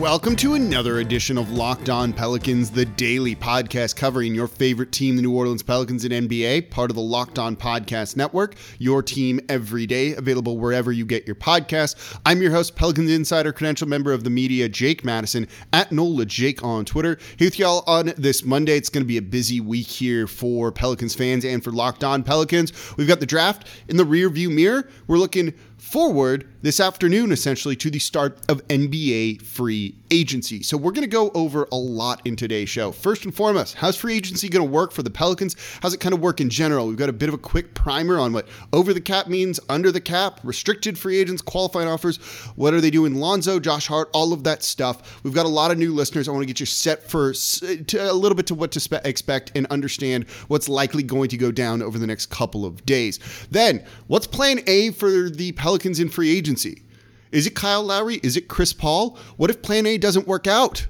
Welcome to another edition of Locked On Pelicans, the daily podcast covering your favorite team, the New Orleans Pelicans and NBA, part of the Locked On Podcast Network, your team every day, available wherever you get your podcasts. I'm your host, Pelicans Insider, credential member of the media, Jake Madison, at NOLA Jake on Twitter. Here with y'all on this Monday. It's going to be a busy week here for Pelicans fans and for Locked On Pelicans. We've got the draft in the rear view mirror. We're looking forward this afternoon, essentially, to the start of NBA free agency. So, we're going to go over a lot in today's show. First and foremost, how's free agency going to work for the Pelicans? How's it kind of work in general? We've got a bit of a quick primer on what over the cap means, under the cap, restricted free agents, qualifying offers. What are they doing? Lonzo, Josh Hart, all of that stuff. We've got a lot of new listeners. I want to get you set for a little bit to what to spe- expect and understand what's likely going to go down over the next couple of days. Then, what's plan A for the Pelicans in free agency? Is it Kyle Lowry? Is it Chris Paul? What if plan A doesn't work out?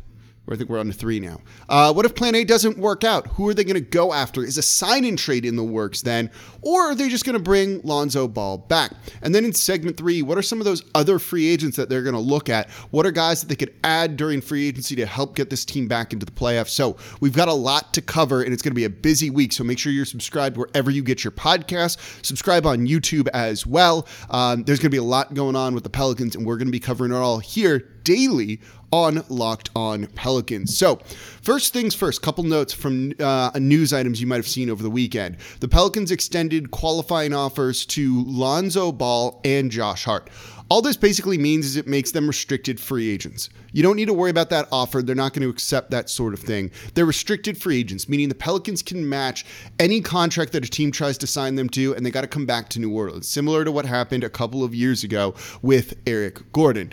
I think we're on to three now. Uh, what if plan A doesn't work out? Who are they going to go after? Is a sign in trade in the works then? Or are they just going to bring Lonzo Ball back? And then in segment three, what are some of those other free agents that they're going to look at? What are guys that they could add during free agency to help get this team back into the playoffs? So we've got a lot to cover and it's going to be a busy week. So make sure you're subscribed wherever you get your podcast. Subscribe on YouTube as well. Um, there's going to be a lot going on with the Pelicans and we're going to be covering it all here daily on Locked On Pelicans. So, first things first, couple notes from uh, news items you might have seen over the weekend. The Pelicans extended qualifying offers to Lonzo Ball and Josh Hart. All this basically means is it makes them restricted free agents. You don't need to worry about that offer. They're not going to accept that sort of thing. They're restricted free agents, meaning the Pelicans can match any contract that a team tries to sign them to, and they got to come back to New Orleans, similar to what happened a couple of years ago with Eric Gordon.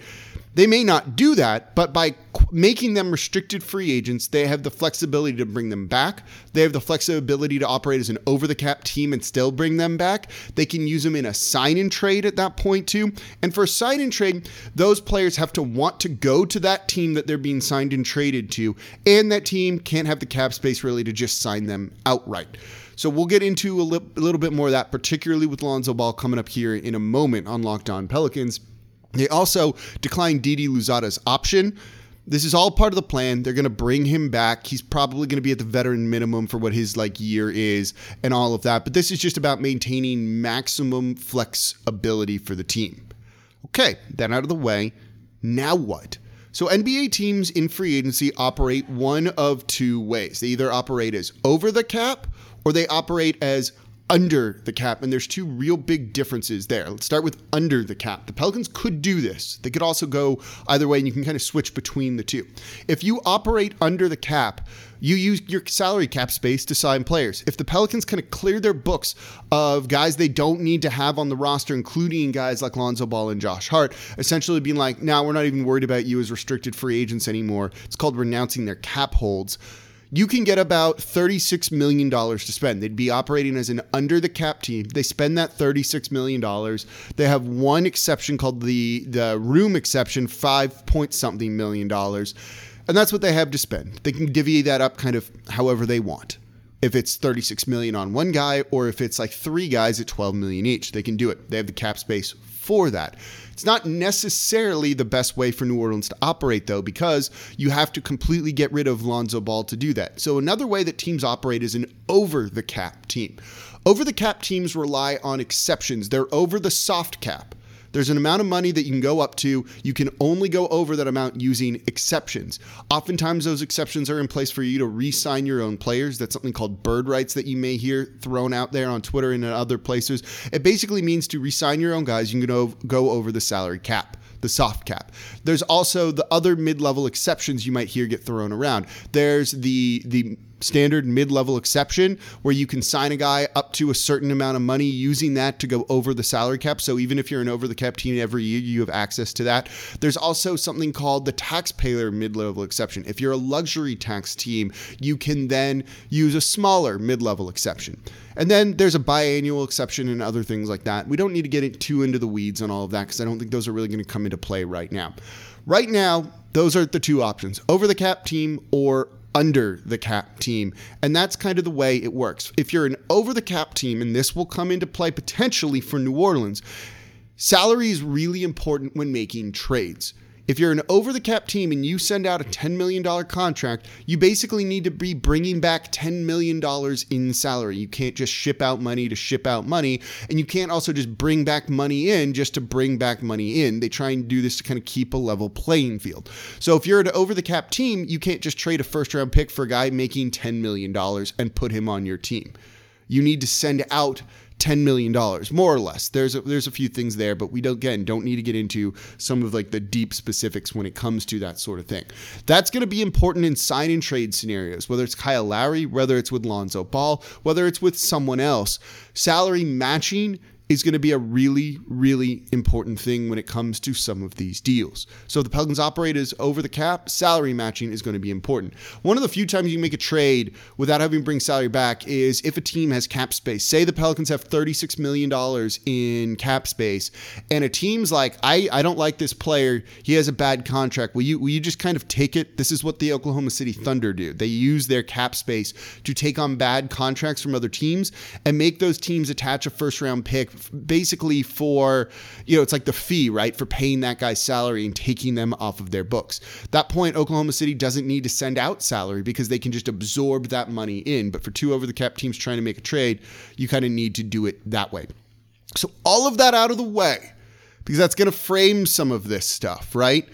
They may not do that, but by making them restricted free agents, they have the flexibility to bring them back. They have the flexibility to operate as an over the cap team and still bring them back. They can use them in a sign in trade at that point, too. And for a sign in trade, those players have to want to go to that team that they're being signed and traded to, and that team can't have the cap space really to just sign them outright. So we'll get into a, li- a little bit more of that, particularly with Lonzo Ball coming up here in a moment on Locked On Pelicans. They also declined Didi Louzada's option. This is all part of the plan. They're going to bring him back. He's probably going to be at the veteran minimum for what his like year is and all of that. But this is just about maintaining maximum flexibility for the team. Okay, that out of the way. Now what? So NBA teams in free agency operate one of two ways. They either operate as over the cap or they operate as under the cap, and there's two real big differences there. Let's start with under the cap. The Pelicans could do this. They could also go either way, and you can kind of switch between the two. If you operate under the cap, you use your salary cap space to sign players. If the Pelicans kind of clear their books of guys they don't need to have on the roster, including guys like Lonzo Ball and Josh Hart, essentially being like, now nah, we're not even worried about you as restricted free agents anymore. It's called renouncing their cap holds you can get about $36 million to spend. They'd be operating as an under the cap team. They spend that $36 million. They have one exception called the, the room exception, five point something million dollars. And that's what they have to spend. They can divvy that up kind of however they want. If it's 36 million on one guy or if it's like three guys at 12 million each, they can do it. They have the cap space for that. It's not necessarily the best way for New Orleans to operate, though, because you have to completely get rid of Lonzo Ball to do that. So, another way that teams operate is an over the cap team. Over the cap teams rely on exceptions, they're over the soft cap. There's an amount of money that you can go up to. You can only go over that amount using exceptions. Oftentimes, those exceptions are in place for you to re sign your own players. That's something called bird rights that you may hear thrown out there on Twitter and in other places. It basically means to re sign your own guys, you can go, over the salary cap the soft cap. There's also the other mid-level exceptions you might hear get thrown around. There's the the standard mid-level exception where you can sign a guy up to a certain amount of money using that to go over the salary cap. So even if you're an over the cap team every year, you have access to that. There's also something called the taxpayer mid-level exception. If you're a luxury tax team, you can then use a smaller mid-level exception. And then there's a biannual exception and other things like that. We don't need to get too into the weeds on all of that because I don't think those are really going to come into play right now. Right now, Those are the two options over the cap team or under the cap team. And that's kind of the way it works. If you're an over the cap team, and this will come into play potentially for New Orleans, salary is really important when making trades. If you're an over the cap team and you send out a $10 million contract, you basically need to be bringing back $10 million in salary. You can't just ship out money to ship out money. And you can't also just bring back money in just to bring back money in. They try and do this to kind of keep a level playing field. So if you're an over the cap team, you can't just trade a first round pick for a guy making $10 million and put him on your team. You need to send out ten million dollars, more or less. There's a, there's a few things there, but we don't, again don't need to get into some of like the deep specifics when it comes to that sort of thing. That's going to be important in sign and trade scenarios, whether it's Kyle Lowry, whether it's with Lonzo Ball, whether it's with someone else. Salary matching is going to be a really, really important thing when it comes to some of these deals. So the Pelicans operate as over the cap, salary matching is going to be important. One of the few times you make a trade without having to bring salary back is if a team has cap space. Say the Pelicans have $36 million in cap space, and a team's like, I, I don't like this player. He has a bad contract. Will you will you just kind of take it? This is what the Oklahoma City Thunder do. They use their cap space to take on bad contracts from other teams and make those teams attach a first round pick basically for, you know, it's like the fee, right, for paying that guy's salary and taking them off of their books. That point, Oklahoma City doesn't need to send out salary because they can just absorb that money in. But for two over the cap teams trying to make a trade, you kind of need to do it that way. So, all of that out of the way, because that's going to frame some of this stuff, right?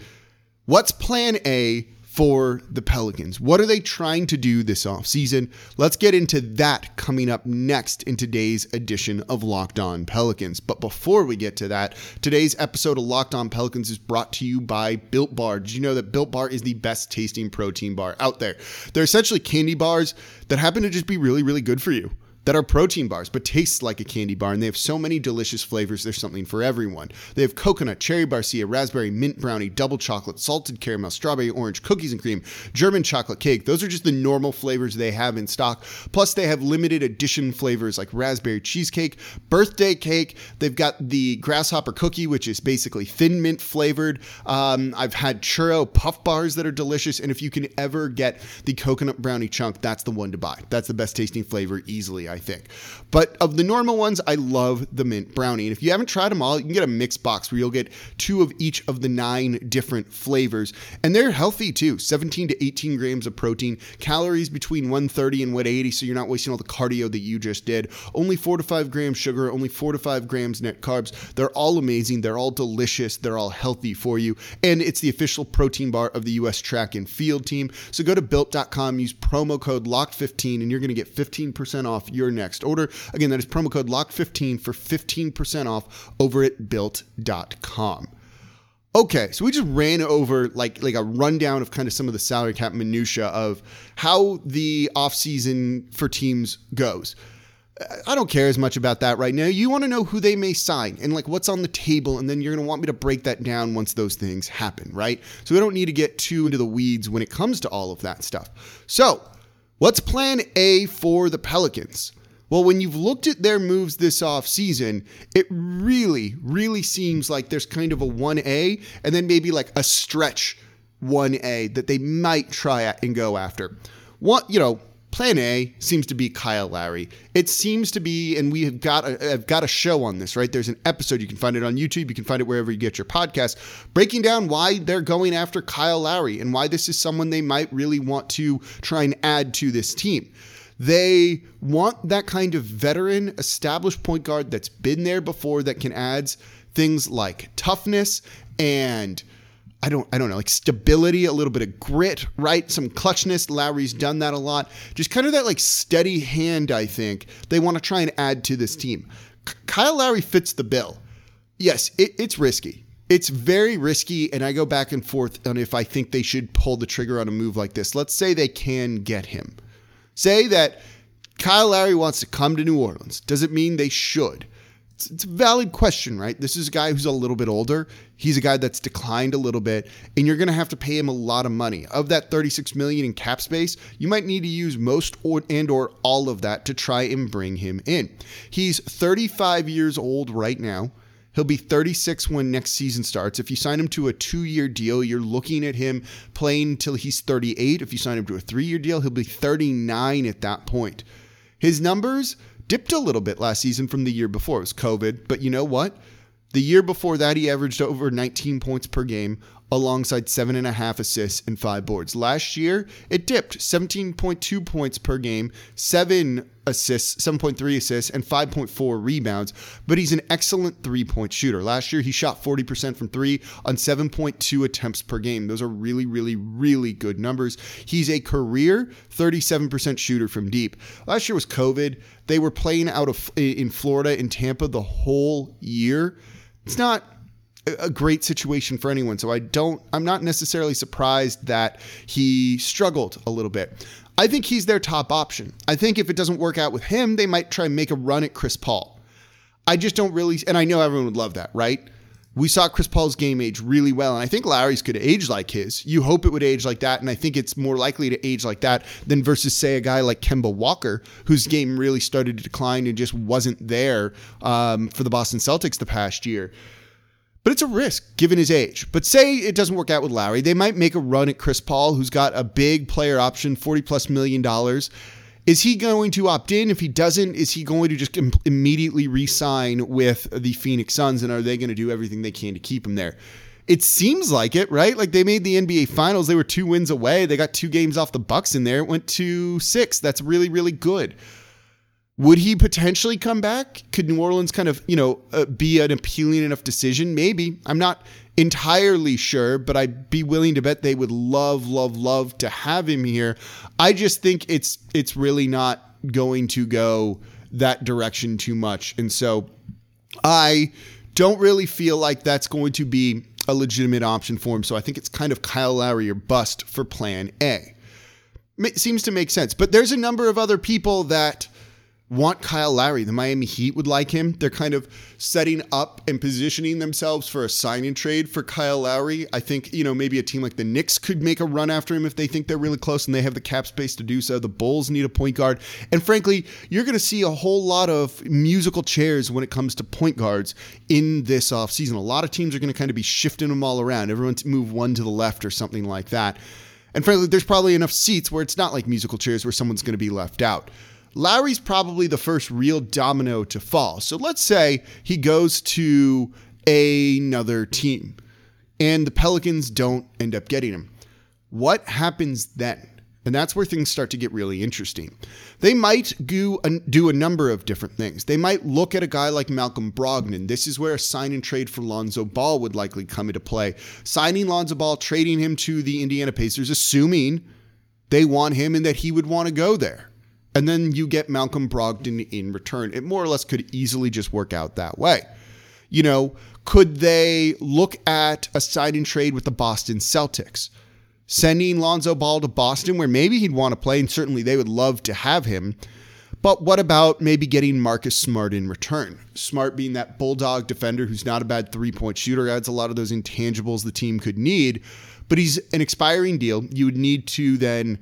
What's plan A for the Pelicans. What are they trying to do this offseason? Let's get into that coming up next in today's edition of Locked On Pelicans. But before we get to that, today's episode of Locked On Pelicans is brought to you by Built Bar. Did you know that Built Bar is the best tasting protein bar out there? They're essentially candy bars that happen to just be really, really good for you that are protein bars but taste like a candy bar and they have so many delicious flavors there's something for everyone. They have coconut cherry barcia raspberry mint brownie double chocolate salted caramel strawberry orange cookies and cream german chocolate cake. Those are just the normal flavors they have in stock. Plus they have limited edition flavors like raspberry cheesecake birthday cake. They've got the grasshopper cookie which is basically thin mint flavored. Um, i've had churro puff bars that are delicious and if you can ever get the coconut brownie chunk that's the one to buy. That's the best tasting flavor easily I think. But of the normal ones, I love the mint brownie. And if you haven't tried them all, you can get a mixed box where you'll get two of each of the nine different flavors. And they're healthy too 17 to 18 grams of protein, calories between 130 and 180, so you're not wasting all the cardio that you just did. Only four to five grams sugar, only four to five grams net carbs. They're all amazing. They're all delicious. They're all healthy for you. And it's the official protein bar of the U.S. track and field team. So go to built.com, use promo code LOCKED15, and you're going to get 15% off your your next order. Again, that is promo code LOCK15 for 15% off over at built.com. Okay, so we just ran over like like a rundown of kind of some of the salary cap minutia of how the offseason for teams goes. I don't care as much about that right now. You want to know who they may sign and like what's on the table, and then you're going to want me to break that down once those things happen, right? So we don't need to get too into the weeds when it comes to all of that stuff. So What's plan A for the Pelicans? Well, when you've looked at their moves this offseason, it really, really seems like there's kind of a 1A and then maybe like a stretch 1A that they might try and go after. What, you know, Plan A seems to be Kyle Lowry. It seems to be, and we have got a, have got a show on this, right? There's an episode. You can find it on YouTube. You can find it wherever you get your podcast, breaking down why they're going after Kyle Lowry and why this is someone they might really want to try and add to this team. They want that kind of veteran, established point guard that's been there before that can add things like toughness and I don't I don't know, like stability, a little bit of grit, right? Some clutchness. Lowry's done that a lot. Just kind of that like steady hand, I think, they want to try and add to this team. Kyle Lowry fits the bill. Yes, it, it's risky. It's very risky, and I go back and forth on if I think they should pull the trigger on a move like this. Let's say they can get him. Say that Kyle Lowry wants to come to New Orleans. Does it mean they should? It's, it's a valid question, right? This is a guy who's a little bit older. He's a guy that's declined a little bit, and you're going to have to pay him a lot of money. Of that 36 million in cap space, you might need to use most or and or all of that to try and bring him in. He's 35 years old right now. He'll be 36 when next season starts. If you sign him to a two year deal, you're looking at him playing until he's 38. If you sign him to a three year deal, he'll be 39 at that point. His numbers dipped a little bit last season from the year before. It was COVID, but you know what? The year before that, he averaged over 19 points per game alongside seven and a half assists and five boards. Last year, it dipped 17.2 points per game, seven assists, 7.3 assists, and 5.4 rebounds. But he's an excellent three point shooter. Last year, he shot 40% from three on 7.2 attempts per game. Those are really, really, really good numbers. He's a career 37% shooter from deep. Last year was COVID. They were playing out of in Florida in Tampa the whole year it's not a great situation for anyone. So I don't, I'm not necessarily surprised that he struggled a little bit. I think he's their top option. I think if it doesn't work out with him, they might try and make a run at Chris Paul. I just don't really, and I know everyone would love that, right? We saw Chris Paul's game age really well, and I think Lowry's could age like his. You hope it would age like that, and I think it's more likely to age like that than versus, say, a guy like Kemba Walker, whose game really started to decline and just wasn't there um, for the Boston Celtics the past year. But it's a risk given his age. But say it doesn't work out with Lowry, they might make a run at Chris Paul, who's got a big player option, 40 plus million dollars. Is he going to opt in? If he doesn't, is he going to just Im- immediately re sign with the Phoenix Suns? And are they going to do everything they can to keep him there? It seems like it, right? Like they made the NBA Finals. They were two wins away. They got two games off the Bucks in there. It went to six. That's really, really good. Would he potentially come back? Could New Orleans kind of, you know, uh, be an appealing enough decision? Maybe. I'm not entirely sure, but I'd be willing to bet they would love, love, love to have him here. I just think it's it's really not going to go that direction too much. And so I don't really feel like that's going to be a legitimate option for him. So I think it's kind of Kyle Lowry or bust for plan A. It seems to make sense. But there's a number of other people that want Kyle Lowry. The Miami Heat would like him. They're kind of setting up and positioning themselves for a sign and trade for Kyle Lowry. I think, you know, maybe a team like the Knicks could make a run after him if they think they're really close and they have the cap space to do so. The Bulls need a point guard. And frankly, you're going to see a whole lot of musical chairs when it comes to point guards in this offseason. A lot of teams are going to kind of be shifting them all around. Everyone to move one to the left or something like that. And frankly, there's probably enough seats where it's not like musical chairs where someone's going to be left out. Lowry's probably the first real domino to fall. So let's say he goes to another team and the Pelicans don't end up getting him. What happens then? And that's where things start to get really interesting. They might do a, do a number of different things. They might look at a guy like Malcolm Brogdon. This is where a sign and trade for Lonzo Ball would likely come into play. Signing Lonzo Ball, trading him to the Indiana Pacers, assuming they want him and that he would want to go there and then you get Malcolm Brogdon in return. It more or less could easily just work out that way. You know, could they look at a sign and trade with the Boston Celtics? Sending Lonzo Ball to Boston, where maybe he'd want to play, and certainly they would love to have him. But what about maybe getting Marcus Smart in return? Smart being that bulldog defender who's not a bad three point shooter, adds a lot of those intangibles the team could need. But he's an expiring deal. You would need to then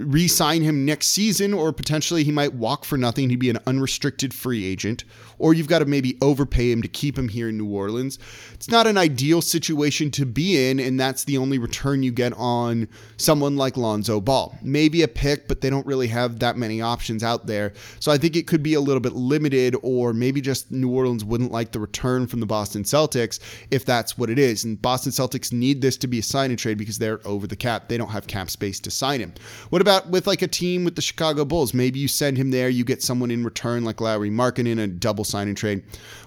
re sign him next season, or potentially he might walk for nothing. He'd be an unrestricted free agent, or you've got to maybe overpay him to keep him here in New Orleans. It's not an ideal situation to be in, and that's the only return you get on someone like Lonzo Ball. Maybe a pick, but they don't really have that many options out there. So I think it could be a little bit limited, or maybe just New Orleans wouldn't like the return from the Boston Celtics if that's what it is. And Boston Celtics need this to be a sign and trade because they're over the cap. They don't have cap space to sign him. What about about with like a team with the Chicago Bulls? Maybe you send him there, you get someone in return like Lauri Markkanen in a double signing trade.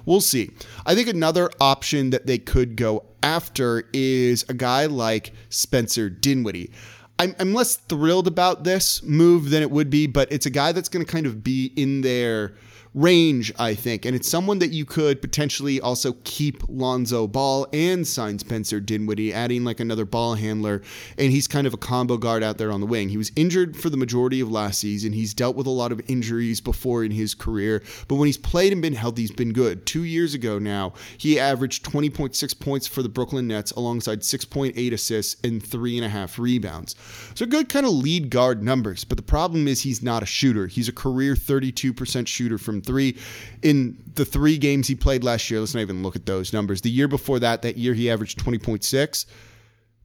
We'll see. I think another option that they could go after is a guy like Spencer Dinwiddie. I'm, I'm less thrilled about this move than it would be, but it's a guy that's going to kind of be in there range, I think. And it's someone that you could potentially also keep Lonzo Ball and sign Spencer Dinwiddie, adding like another ball handler. And he's kind of a combo guard out there on the wing. He was injured for the majority of last season. He's dealt with a lot of injuries before in his career, but when he's played and been healthy, he's been good. Two years ago now, he averaged 20.6 points for the Brooklyn Nets alongside 6.8 assists and three and a half rebounds. So good kind of lead guard numbers. But the problem is he's not a shooter. He's a career 32% shooter from three. In the three games he played last year, let's not even look at those numbers. The year before that, that year he averaged 20.6,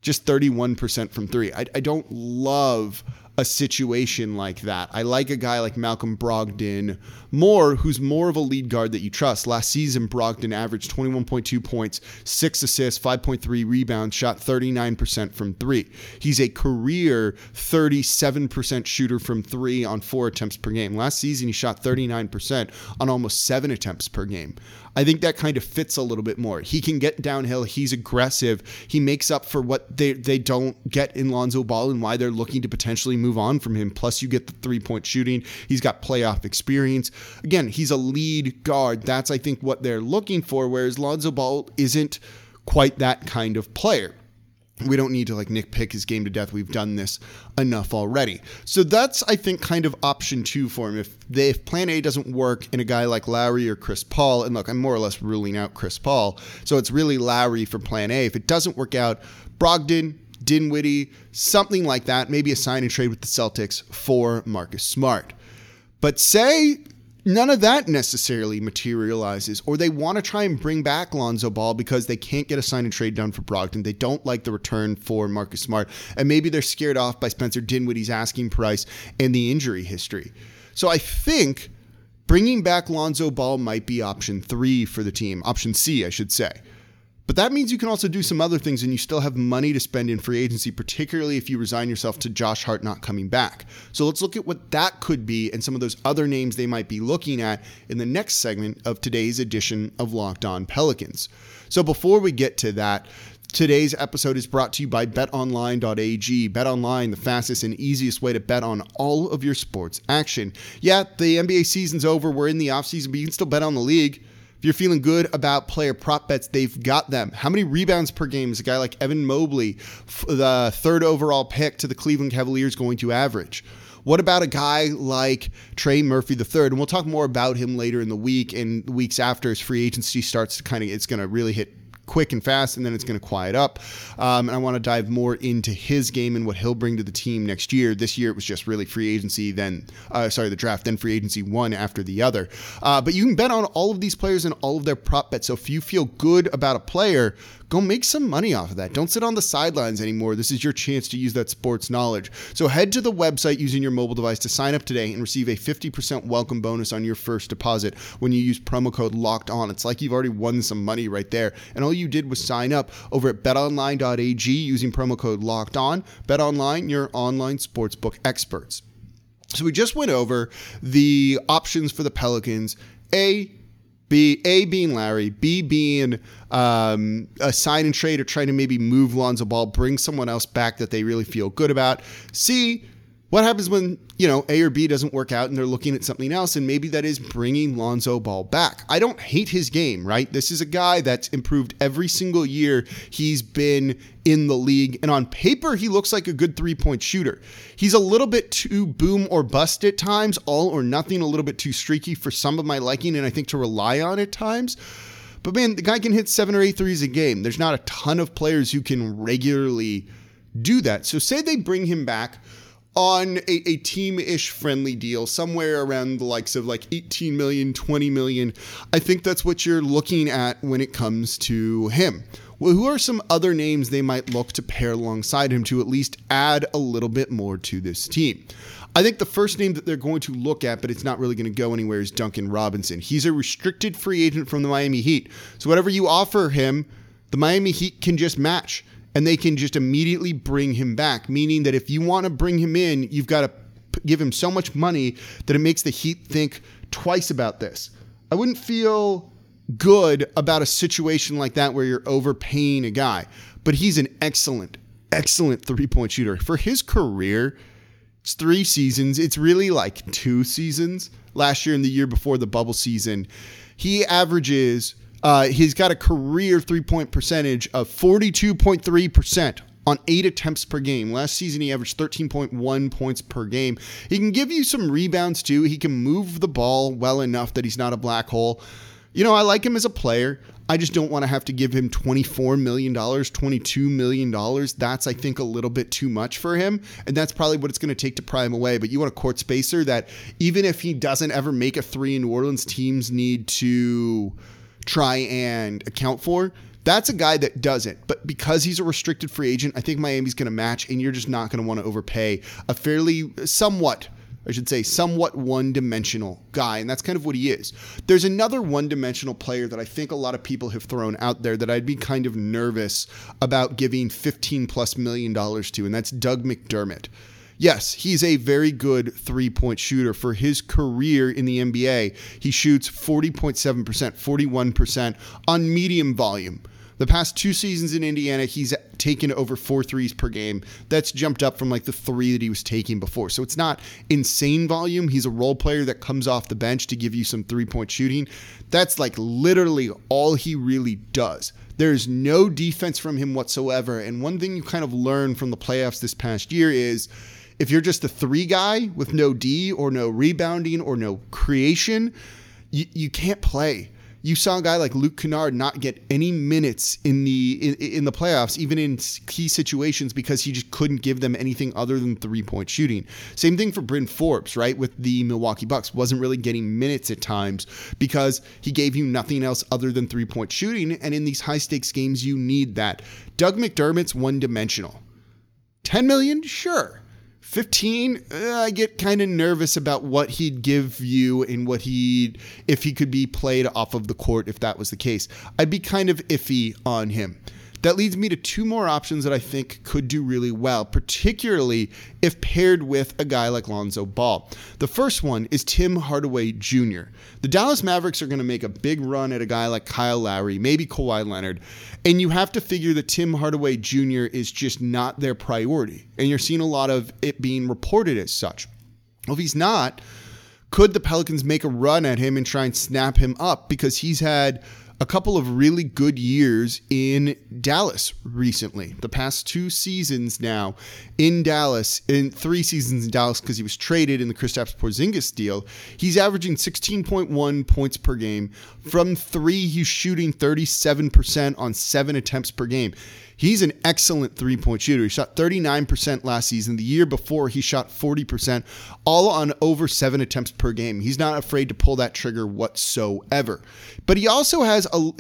just 31% from three. I, I don't love a situation like that. I like a guy like Malcolm Brogdon more, who's more of a lead guard that you trust. Last season, Brogdon averaged 21.2 points, six assists, 5.3 rebounds, shot 39% from three. He's a career 37% shooter from three on four attempts per game. Last season, he shot 39% on almost seven attempts per game. I think that kind of fits a little bit more. He can get downhill. He's aggressive. He makes up for what they, they don't get in Lonzo Ball and why they're looking to potentially move on from him. Plus, you get the three point shooting. He's got playoff experience. Again, he's a lead guard. That's, I think, what they're looking for, whereas Lonzo Ball isn't quite that kind of player we don't need to like nitpick his game to death. We've done this enough already. So that's I think kind of option two for him. If they if plan A doesn't work in a guy like Lowry or Chris Paul, and look, I'm more or less ruling out Chris Paul. So it's really Lowry for plan A. If it doesn't work out, Brogdon, Dinwiddie, something like that, maybe a sign and trade with the Celtics for Marcus Smart. But say none of that necessarily materializes, or they want to try and bring back Lonzo Ball because they can't get a sign and trade done for Brogdon. They don't like the return for Marcus Smart, and maybe they're scared off by Spencer Dinwiddie's asking price and the injury history. So I think bringing back Lonzo Ball might be option three for the team, option C, I should say. But that means you can also do some other things and you still have money to spend in free agency, particularly if you resign yourself to Josh Hart not coming back. So let's look at what that could be and some of those other names they might be looking at in the next segment of today's edition of Locked On Pelicans. So before we get to that, Today's episode is brought to you by betonline.ag. BetOnline, the fastest and easiest way to bet on all of your sports action. Yeah, the NBA season's over. We're in the offseason, but you can still bet on the league. If you're feeling good about player prop bets, they've got them. How many rebounds per game is a guy like Evan Mobley, the third overall pick to the Cleveland Cavaliers, going to average? What about a guy like Trey Murphy III? And we'll talk more about him later in the week and weeks after his free agency starts to kind of, it's going to really hit quick and fast, and then it's going to quiet up. Um, and I want to dive more into his game and what he'll bring to the team next year. This year it was just really free agency, then uh, sorry, the draft, then free agency one after the other. Uh, but you can bet on all of these players and all of their prop bets. So if you feel good about a player, go make some money off of that. Don't sit on the sidelines anymore. This is your chance to use that sports knowledge. So head to the website using your mobile device to sign up today and receive a 50% welcome bonus on your first deposit when you use promo code locked on. It's like you've already won some money right there. And all you did was sign up over at betonline.ag using promo code locked on. BetOnline, your online sportsbook experts. So we just went over the options for the Pelicans. A B A being Lowry, B being um, a sign and trade or trying to maybe move Lonzo Ball, bring someone else back that they really feel good about. C what happens when, you know, A or B doesn't work out and they're looking at something else? And maybe that is bringing Lonzo Ball back. I don't hate his game, right? This is a guy that's improved every single year he's been in the league. And on paper, he looks like a good three point shooter. He's a little bit too boom or bust at times, all or nothing, a little bit too streaky for some of my liking, and I think to rely on at times. But man, the guy can hit seven or eight threes a game. There's not a ton of players who can regularly do that. So, say they bring him back on a, a team-ish friendly deal somewhere around the likes of like 18 million 20 million i think that's what you're looking at when it comes to him well, who are some other names they might look to pair alongside him to at least add a little bit more to this team I think the first name that they're going to look at, but it's not really going to go anywhere, is Duncan Robinson. He's a restricted free agent from the Miami Heat. So whatever you offer him, the Miami Heat can just match and they can just immediately bring him back. Meaning that if you want to bring him in, you've got to give him so much money that it makes the Heat think twice about this. I wouldn't feel good about a situation like that where you're overpaying a guy, but he's an excellent, excellent three point shooter. For his career, it's three seasons. It's really like two seasons. Last year and the year before the bubble season, he averages uh, he's got a career three point percentage of 42.3% on eight attempts per game. Last season, he averaged 13.1 points per game. He can give you some rebounds too. He can move the ball well enough that he's not a black hole. you know, I like him as a player. I just don't want to have to give him $24 million, $22 million. That's, I think, a little bit too much for him. And that's probably what it's going to take to pry him away. But you want a court spacer that, even if he doesn't ever make a three in New Orleans, teams need to try and account for. That's a guy that doesn't. But because he's a restricted free agent, I think Miami's going to match, and you're just not going to want to overpay a fairly, somewhat I should say, somewhat one dimensional guy. And that's kind of what he is. There's another one dimensional player that I think a lot of people have thrown out there that I'd be kind of nervous about giving 15 plus million dollars to, and that's Doug McDermott. Yes, he's a very good three point shooter. For his career in the NBA, he shoots 40.7%, 41% on medium volume. The past two seasons in Indiana, he's taken over four threes per game. That's jumped up from like the three that he was taking before. So it's not insane volume. He's a role player that comes off the bench to give you some three point shooting. That's like literally all he really does. There's no defense from him whatsoever. And one thing you kind of learn from the playoffs this past year is if you're just a three guy with no D or no rebounding or no creation, you, you can't play you saw a guy like Luke Kennard not get any minutes in the in, in, the playoffs, even in key situations, because he just couldn't give them anything other than three point shooting. Same thing for Bryn Forbes, right? With the Milwaukee Bucks, wasn't really getting minutes at times because he gave you nothing else other than three point shooting. And in these high stakes games, you need that. Doug McDermott's one dimensional. 10 million? Sure. 15 uh, i get kind of nervous about what he'd give you and what he if he could be played off of the court if that was the case. I'd be kind of iffy on him that leads me to two more options that I think could do really well, particularly if paired with a guy like Lonzo Ball. The first one is Tim Hardaway Jr. The Dallas Mavericks are going to make a big run at a guy like Kyle Lowry, maybe Kawhi Leonard, and you have to figure that Tim Hardaway Jr. is just not their priority. And you're seeing a lot of it being reported as such. Well, if he's not, could the Pelicans make a run at him and try and snap him up? Because he's had a couple of really good years in Dallas recently. The past two seasons now in Dallas, in three seasons in Dallas because he was traded in the Kristaps Porzingis deal, he's averaging 16.1 points per game. From three, he's shooting 37% on seven attempts per game. He's an excellent three point shooter. He shot 39% last season. The year before, he shot 40%, all on over seven attempts per game. He's not afraid to pull that trigger whatsoever. But he also has a,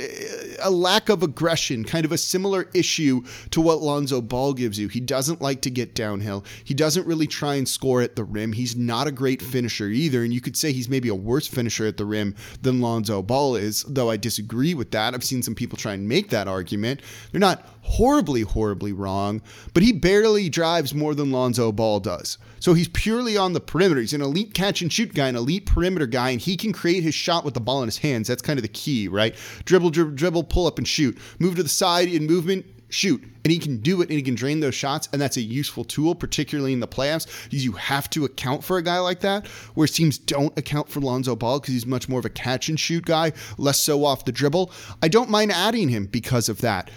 a lack of aggression, kind of a similar issue to what Lonzo Ball gives you. He doesn't like to get downhill. He doesn't really try and score at the rim. He's not a great finisher either. And you could say he's maybe a worse finisher at the rim than Lonzo Ball is, though I disagree with that. I've seen some people try and make that argument. They're not horribly, horribly wrong, but he barely drives more than Lonzo Ball does. So he's purely on the perimeter. He's an elite catch and shoot guy, an elite perimeter guy, and he can create his shot with the ball in his hands. That's kind of the key, right? Dribble, dribble, dribble, pull up and shoot. Move to the side in movement, shoot. And he can do it and he can drain those shots. And that's a useful tool, particularly in the playoffs, you have to account for a guy like that, where teams don't account for Lonzo Ball because he's much more of a catch and shoot guy, less so off the dribble. I don't mind adding him because of that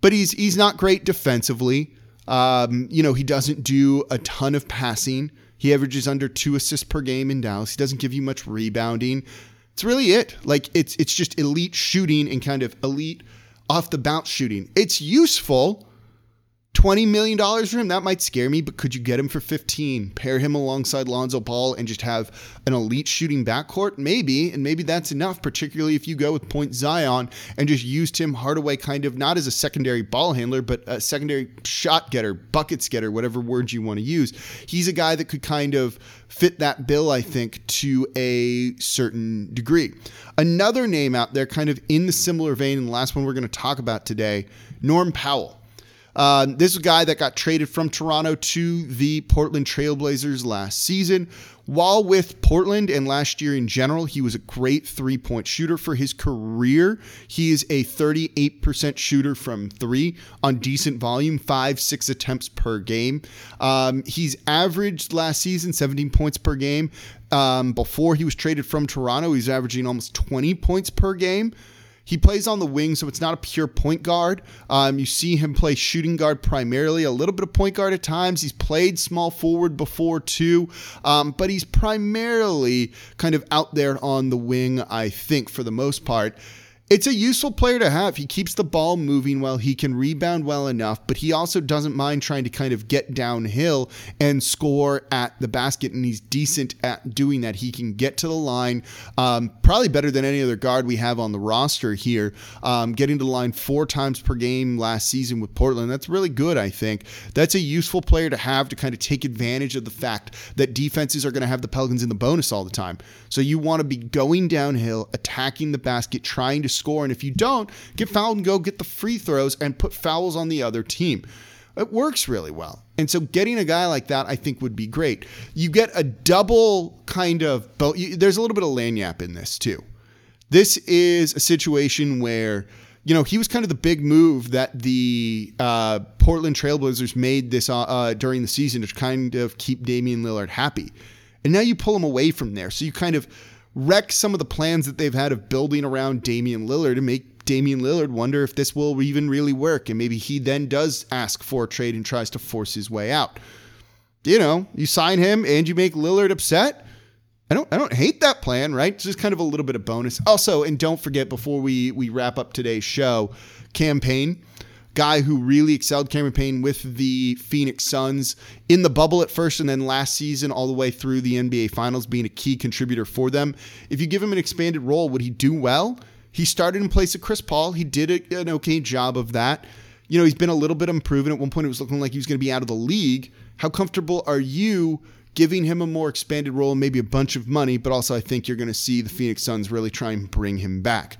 but he's he's not great defensively. Um, you know, he doesn't do a ton of passing. He averages under two assists per game in Dallas. He doesn't give you much rebounding. It's really it. Like it's it's just elite shooting and kind of elite off the bounce shooting. It's useful, $20 million for him, that might scare me, but could you get him for 15? Pair him alongside Lonzo Ball and just have an elite shooting backcourt? Maybe, and maybe that's enough, particularly if you go with Point Zion and just use Tim Hardaway kind of not as a secondary ball handler, but a secondary shot getter, buckets getter, whatever words you want to use. He's a guy that could kind of fit that bill, I think, to a certain degree. Another name out there, kind of in the similar vein, and the last one we're going to talk about today, Norm Powell. Uh, this is a guy that got traded from Toronto to the Portland Trailblazers last season. While with Portland and last year in general, he was a great three point shooter for his career. He is a 38% shooter from three on decent volume, five, six attempts per game. Um, he's averaged last season 17 points per game. Um, before he was traded from Toronto, he's averaging almost 20 points per game. He plays on the wing, so it's not a pure point guard. Um, you see him play shooting guard primarily, a little bit of point guard at times. He's played small forward before too, um, but he's primarily kind of out there on the wing, I think, for the most part. It's a useful player to have. He keeps the ball moving well. He can rebound well enough, but he also doesn't mind trying to kind of get downhill and score at the basket. And he's decent at doing that. He can get to the line, um, probably better than any other guard we have on the roster here. Um, getting to the line four times per game last season with Portland. That's really good, I think. That's a useful player to have to kind of take advantage of the fact that defenses are going to have the Pelicans in the bonus all the time. So you want to be going downhill, attacking the basket, trying to score. And if you don't, get fouled and go get the free throws and put fouls on the other team. It works really well. And so getting a guy like that, I think, would be great. You get a double kind of, there's a little bit of lagniappe in this too. This is a situation where, you know, he was kind of the big move that the uh, Portland Trailblazers made this uh, uh, during the season to kind of keep Damian Lillard happy. And now you pull him away from there. So you kind of wreck some of the plans that they've had of building around Damian Lillard and make Damian Lillard wonder if this will even really work. And maybe he then does ask for a trade and tries to force his way out. You know, you sign him and you make Lillard upset. I don't I don't hate that plan, right? It's just kind of a little bit of bonus. Also, and don't forget before we we wrap up today's show, Cam Payne guy who really excelled Cameron Payne with the Phoenix Suns in the bubble at first and then last season all the way through the NBA Finals being a key contributor for them. If you give him an expanded role, would he do well? He started in place of Chris Paul. He did an okay job of that. You know, he's been a little bit improving. At one point, it was looking like he was going to be out of the league. How comfortable are you giving him a more expanded role and maybe a bunch of money? But also, I think you're going to see the Phoenix Suns really try and bring him back.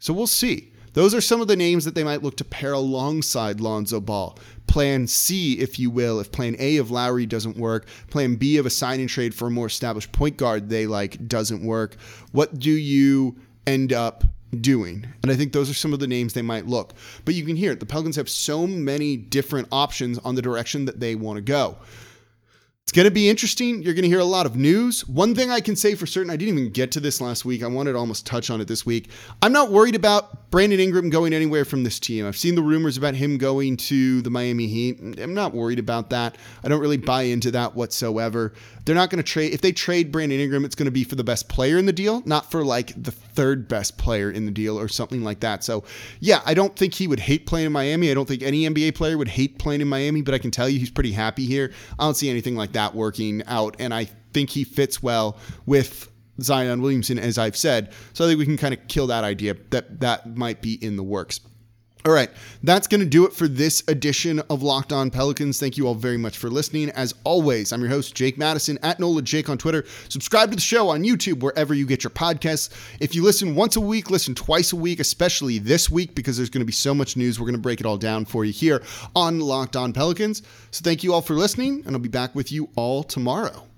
So we'll see. Those are some of the names that they might look to pair alongside Lonzo Ball. Plan C, if you will, if plan A of Lowry doesn't work, plan B of a sign and trade for a more established point guard they like doesn't work. What do you end up doing. And I think those are some of the names they might look. But you can hear it. The Pelicans have so many different options on the direction that they want to go. It's going to be interesting. You're going to hear a lot of news. One thing I can say for certain, I didn't even get to this last week. I wanted to almost touch on it this week. I'm not worried about Brandon Ingram going anywhere from this team. I've seen the rumors about him going to the Miami Heat. I'm not worried about that. I don't really buy into that whatsoever. They're not going to trade. If they trade Brandon Ingram, it's going to be for the best player in the deal, not for like the third best player in the deal or something like that. So, yeah, I don't think he would hate playing in Miami. I don't think any NBA player would hate playing in Miami, but I can tell you he's pretty happy here. I don't see anything like that working out. And I think he fits well with Zion Williamson, as I've said. So I think we can kind of kill that idea that that might be in the works. All right, that's going to do it for this edition of Locked On Pelicans. Thank you all very much for listening. As always, I'm your host, Jake Madison, at NOLA Jake on Twitter. Subscribe to the show on YouTube, wherever you get your podcasts. If you listen once a week, listen twice a week, especially this week, because there's going to be so much news. We're going to break it all down for you here on Locked On Pelicans. So thank you all for listening, and I'll be back with you all tomorrow.